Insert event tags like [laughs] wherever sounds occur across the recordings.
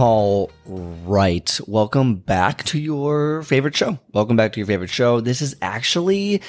All right. Welcome back to your favorite show. Welcome back to your favorite show. This is actually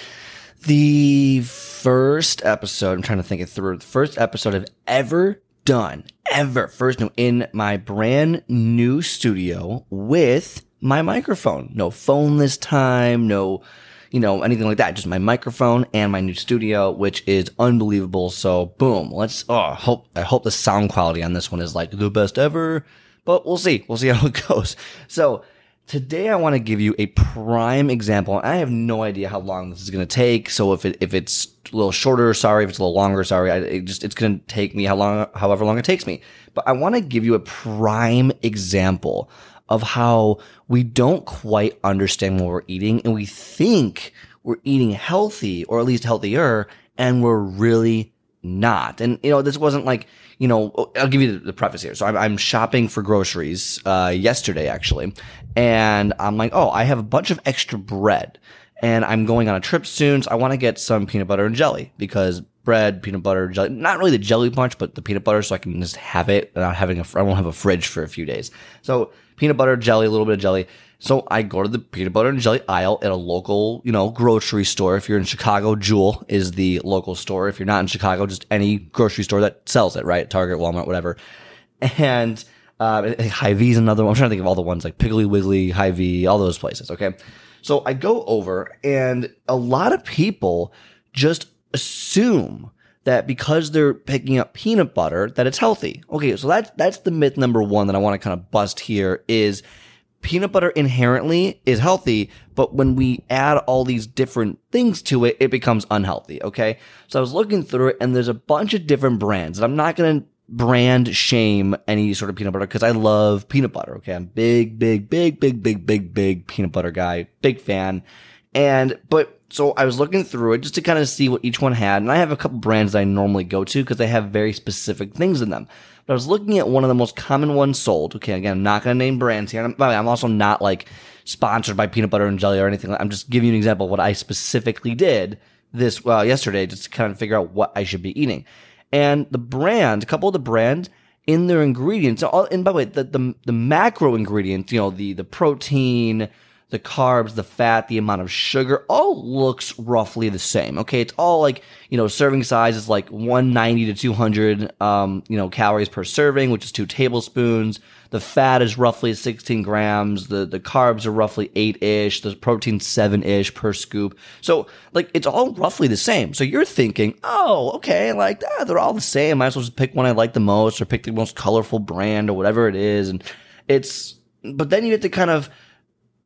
the first episode. I'm trying to think it through. The first episode I've ever done, ever. First, in my brand new studio with my microphone. No phone this time. No, you know, anything like that. Just my microphone and my new studio, which is unbelievable. So boom. Let's, oh, hope, I hope the sound quality on this one is like the best ever but we'll see. We'll see how it [laughs] goes. So today I want to give you a prime example. I have no idea how long this is going to take. So if it, if it's a little shorter, sorry. If it's a little longer, sorry. I, it just, it's going to take me how long, however long it takes me. But I want to give you a prime example of how we don't quite understand what we're eating and we think we're eating healthy or at least healthier and we're really not. And, you know, this wasn't like, you know, I'll give you the, preface here. So I'm, I'm shopping for groceries, uh, yesterday actually. And I'm like, oh, I have a bunch of extra bread and I'm going on a trip soon. So I want to get some peanut butter and jelly because bread, peanut butter, jelly, not really the jelly punch, but the peanut butter so I can just have it without having a, I won't have a fridge for a few days. So peanut butter, jelly, a little bit of jelly. So I go to the peanut butter and jelly aisle at a local, you know, grocery store. If you're in Chicago, Jewel is the local store. If you're not in Chicago, just any grocery store that sells it, right? Target, Walmart, whatever. And uh, Hy-Vee is another one. I'm trying to think of all the ones like Piggly Wiggly, Hy-Vee, all those places. Okay. So I go over and a lot of people just assume that because they're picking up peanut butter that it's healthy. Okay, so that's that's the myth number 1 that I want to kind of bust here is peanut butter inherently is healthy, but when we add all these different things to it, it becomes unhealthy. Okay. So I was looking through it and there's a bunch of different brands and I'm not going to brand shame any sort of peanut butter because I love peanut butter. Okay. I'm big, big, big, big, big, big, big peanut butter guy, big fan. And, but so I was looking through it just to kind of see what each one had. And I have a couple brands that I normally go to because they have very specific things in them. But I was looking at one of the most common ones sold. Okay, again, I'm not going to name brands here. I'm, I'm also not like sponsored by peanut butter and jelly or anything. I'm just giving you an example of what I specifically did this well yesterday just to kind of figure out what I should be eating. And the brand, a couple of the brands in their ingredients, and by the way, the, the, the macro ingredients, you know, the, the protein, the carbs, the fat, the amount of sugar, all looks roughly the same. Okay. It's all like, you know, serving size is like 190 to 200, um, you know, calories per serving, which is two tablespoons. The fat is roughly 16 grams. The, the carbs are roughly eight ish. The protein seven ish per scoop. So like it's all roughly the same. So you're thinking, oh, okay, like ah, they're all the same. I might as well just pick one I like the most or pick the most colorful brand or whatever it is. And it's, but then you have to kind of,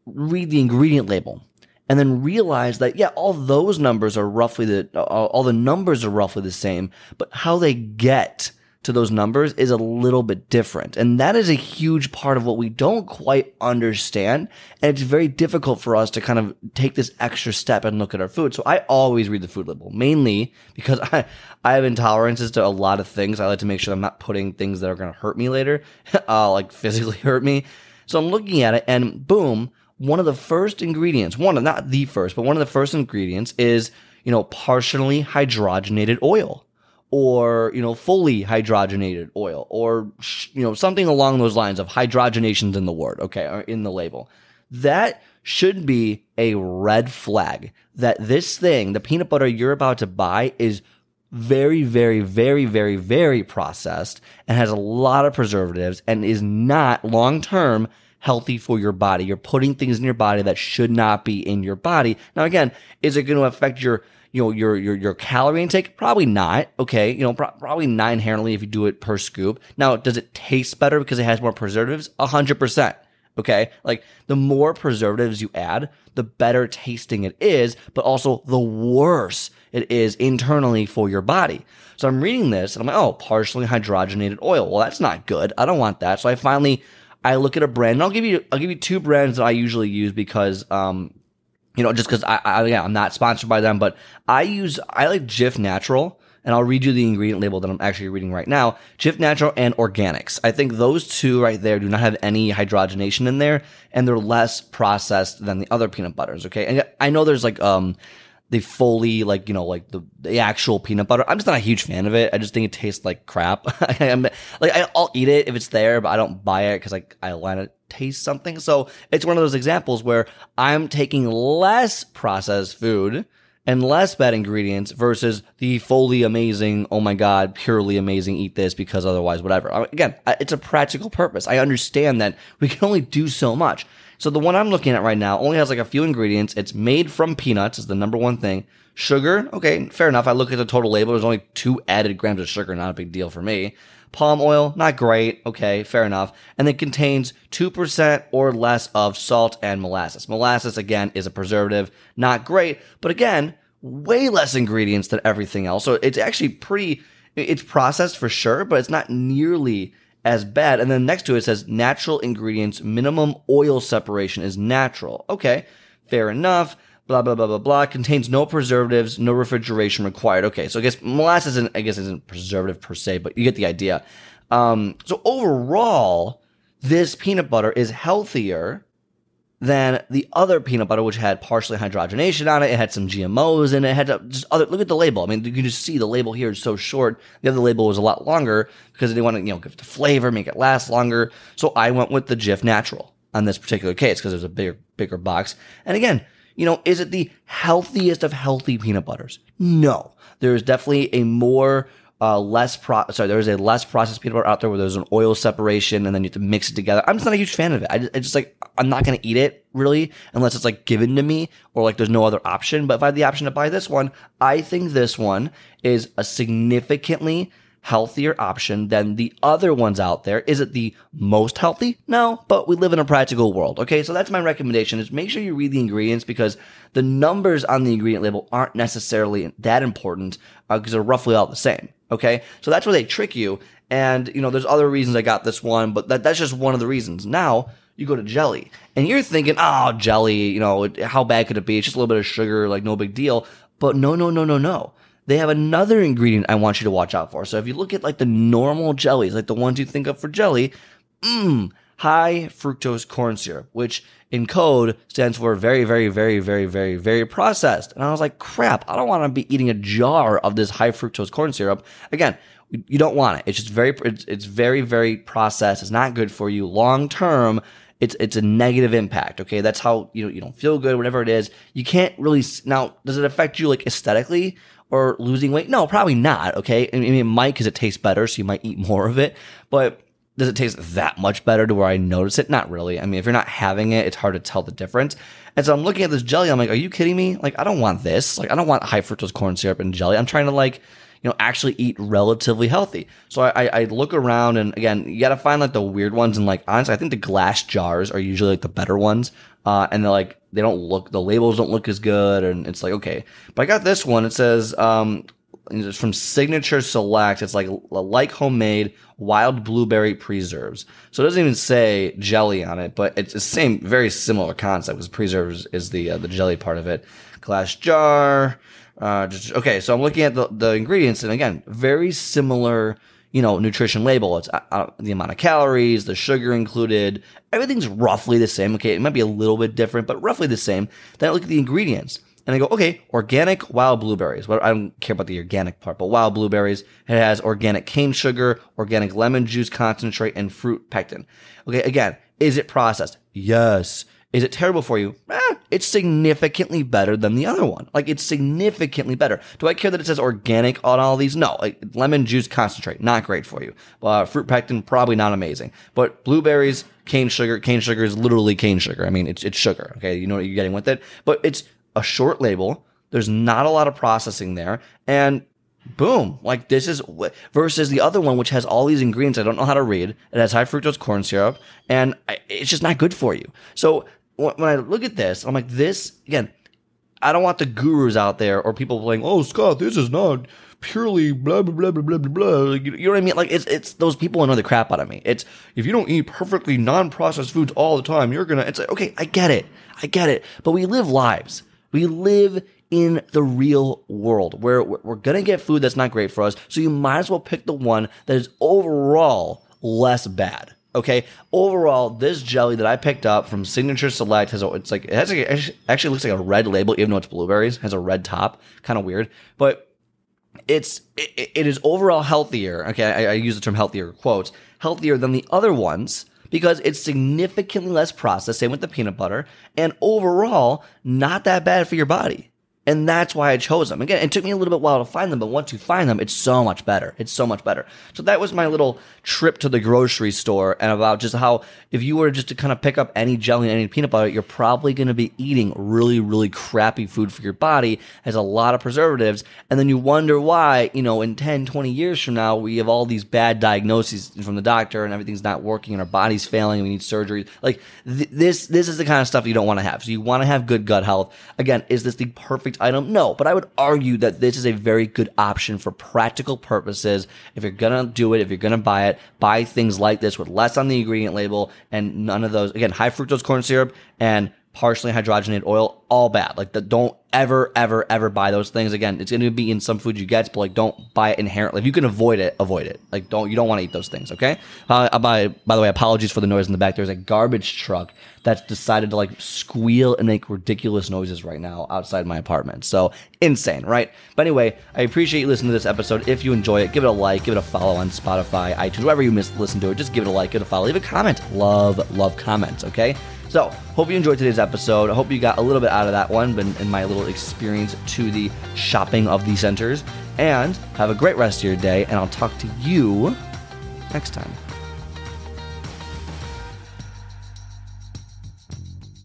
read the ingredient label and then realize that yeah all those numbers are roughly the all the numbers are roughly the same but how they get to those numbers is a little bit different. And that is a huge part of what we don't quite understand. And it's very difficult for us to kind of take this extra step and look at our food. So i always read the food label mainly because [laughs] i i have intolerances to a lot of things. I like to make sure i'm not putting things that are going to hurt me later [laughs] uh, like physically [laughs] hurt me. So i'm looking at it and boom one of the first ingredients, one of not the first, but one of the first ingredients is, you know, partially hydrogenated oil or, you know, fully hydrogenated oil or, you know, something along those lines of hydrogenations in the word, okay, or in the label. That should be a red flag that this thing, the peanut butter you're about to buy is very, very, very, very, very processed and has a lot of preservatives and is not long term healthy for your body. You're putting things in your body that should not be in your body. Now, again, is it going to affect your you know your your your calorie intake? Probably not okay? You know pro- probably not inherently if you do it per scoop. Now does it taste better because it has more preservatives? 100% okay? Like the more preservatives you add the better tasting it is but also the worse it is internally for your body. So i'm reading this and i'm like oh partially hydrogenated oil. Well that's not good. I don't want that. So i finally I look at a brand. And I'll give you I'll give you two brands that I usually use because um, you know, just because I, I yeah, I'm not sponsored by them, but I use I like Jif Natural, and I'll read you the ingredient label that I'm actually reading right now. Jif Natural and Organics. I think those two right there do not have any hydrogenation in there, and they're less processed than the other peanut butters. Okay, and I know there's like um the fully like you know like the, the actual peanut butter. I'm just not a huge fan of it. I just think it tastes like crap. [laughs] I'm like I, will eat it if it's there, but I don't buy it because like I want to taste something. So it's one of those examples where I'm taking less processed food and less bad ingredients versus the fully amazing, oh my God, purely amazing, eat this because otherwise, whatever. Again, it's a practical purpose. I understand that we can only do so much. So the one I'm looking at right now only has like a few ingredients. It's made from peanuts is the number one thing. Sugar, okay, fair enough. I look at the total label. There's only two added grams of sugar, not a big deal for me. Palm oil, not great. Okay, fair enough. And it contains 2% or less of salt and molasses. Molasses, again, is a preservative. Not great, but again, way less ingredients than everything else. So it's actually pretty, it's processed for sure, but it's not nearly as bad. And then next to it says natural ingredients, minimum oil separation is natural. Okay, fair enough. Blah blah blah blah blah. Contains no preservatives, no refrigeration required. Okay, so I guess molasses, isn't, I guess, isn't preservative per se, but you get the idea. Um, so overall, this peanut butter is healthier than the other peanut butter, which had partially hydrogenation on it. It had some GMOs and it. it had just other, look at the label. I mean, you can just see the label here is so short. The other label was a lot longer because they want to, you know, give it the flavor, make it last longer. So I went with the Jif Natural on this particular case because there's a bigger, bigger box. And again, you know, is it the healthiest of healthy peanut butters? No. There is definitely a more uh, less pro sorry, there's a less processed peanut butter out there where there's an oil separation and then you have to mix it together. I'm just not a huge fan of it. I just, I just like I'm not gonna eat it really unless it's like given to me or like there's no other option. But if I had the option to buy this one, I think this one is a significantly healthier option than the other ones out there. Is it the most healthy? No, but we live in a practical world. Okay. So that's my recommendation is make sure you read the ingredients because the numbers on the ingredient label aren't necessarily that important because uh, they're roughly all the same. Okay. So that's where they trick you. And, you know, there's other reasons I got this one, but that, that's just one of the reasons. Now, you go to jelly and you're thinking, oh, jelly, you know, how bad could it be? It's just a little bit of sugar, like no big deal. But no, no, no, no, no. They have another ingredient I want you to watch out for. So if you look at like the normal jellies, like the ones you think of for jelly, mmm, high fructose corn syrup, which in code stands for very, very, very, very, very, very processed. And I was like, crap, I don't want to be eating a jar of this high fructose corn syrup. Again, you don't want it. It's just very, it's, it's very, very processed. It's not good for you long term. It's, it's a negative impact. Okay. That's how, you know, you don't feel good, whatever it is. You can't really, now, does it affect you like aesthetically? or losing weight? No, probably not. Okay. I mean, it might because it tastes better, so you might eat more of it. But does it taste that much better to where I notice it? Not really. I mean, if you're not having it, it's hard to tell the difference. And so I'm looking at this jelly. I'm like, are you kidding me? Like, I don't want this. Like, I don't want high fructose corn syrup and jelly. I'm trying to like, you know, actually eat relatively healthy. So I, I look around and again, you got to find like the weird ones. And like, honestly, I think the glass jars are usually like the better ones. Uh, and they're like, they don't look, the labels don't look as good. And it's like, okay. But I got this one. It says, um, it's from Signature Select. It's like like homemade wild blueberry preserves. So it doesn't even say jelly on it, but it's the same, very similar concept because preserves is the uh, the jelly part of it. Glass jar. Uh, just, okay, so I'm looking at the, the ingredients, and again, very similar you know, nutrition label. It's uh, uh, the amount of calories, the sugar included. Everything's roughly the same. Okay. It might be a little bit different, but roughly the same. Then I look at the ingredients and I go, okay, organic wild blueberries. Well, I don't care about the organic part, but wild blueberries. It has organic cane sugar, organic lemon juice concentrate, and fruit pectin. Okay. Again, is it processed? Yes. Is it terrible for you? Eh, it's significantly better than the other one. Like it's significantly better. Do I care that it says organic on all these? No. Like lemon juice concentrate, not great for you. Uh, fruit pectin, probably not amazing. But blueberries, cane sugar, cane sugar is literally cane sugar. I mean, it's it's sugar. Okay, you know what you're getting with it. But it's a short label. There's not a lot of processing there, and boom like this is versus the other one which has all these ingredients i don't know how to read it has high fructose corn syrup and it's just not good for you so when I look at this, I'm like, this again. I don't want the gurus out there or people playing, oh, Scott, this is not purely blah blah blah blah blah blah blah. You, know what I mean? Like it's it's those people annoy the crap out of me. It's if you don't eat perfectly non-processed foods all the time, you're gonna. It's like okay, I get it, I get it. But we live lives. We live in the real world where we're gonna get food that's not great for us. So you might as well pick the one that is overall less bad. Okay, overall, this jelly that I picked up from Signature Select has a, it's like it has a, actually looks like a red label, even though it's blueberries. Has a red top, kind of weird, but it's it, it is overall healthier. Okay, I, I use the term healthier quotes healthier than the other ones because it's significantly less processed. Same with the peanut butter, and overall, not that bad for your body. And that's why I chose them. Again, it took me a little bit while to find them, but once you find them, it's so much better. It's so much better. So that was my little trip to the grocery store and about just how if you were just to kind of pick up any jelly and any peanut butter, you're probably going to be eating really, really crappy food for your body. Has a lot of preservatives. And then you wonder why, you know, in 10, 20 years from now, we have all these bad diagnoses from the doctor and everything's not working and our body's failing and we need surgery. Like th- this, this is the kind of stuff you don't want to have. So you want to have good gut health. Again, is this the perfect perfect item? No, but I would argue that this is a very good option for practical purposes. If you're gonna do it, if you're gonna buy it, buy things like this with less on the ingredient label and none of those. Again, high fructose corn syrup and partially hydrogenated oil, all bad. Like the, don't ever, ever, ever buy those things. Again, it's going to be in some food you get, but like don't buy it inherently. If you can avoid it, avoid it. Like don't, you don't want to eat those things. Okay. Uh, by, by the way, apologies for the noise in the back. There's a garbage truck that's decided to like squeal and make ridiculous noises right now outside my apartment. So insane, right? But anyway, I appreciate you listening to this episode. If you enjoy it, give it a like, give it a follow on Spotify, iTunes, wherever you miss, listen to it. Just give it a like, give it a follow, leave a comment. Love, love comments. Okay. So, hope you enjoyed today's episode. I hope you got a little bit out of that one but in my little experience to the shopping of the centers. And have a great rest of your day, and I'll talk to you next time.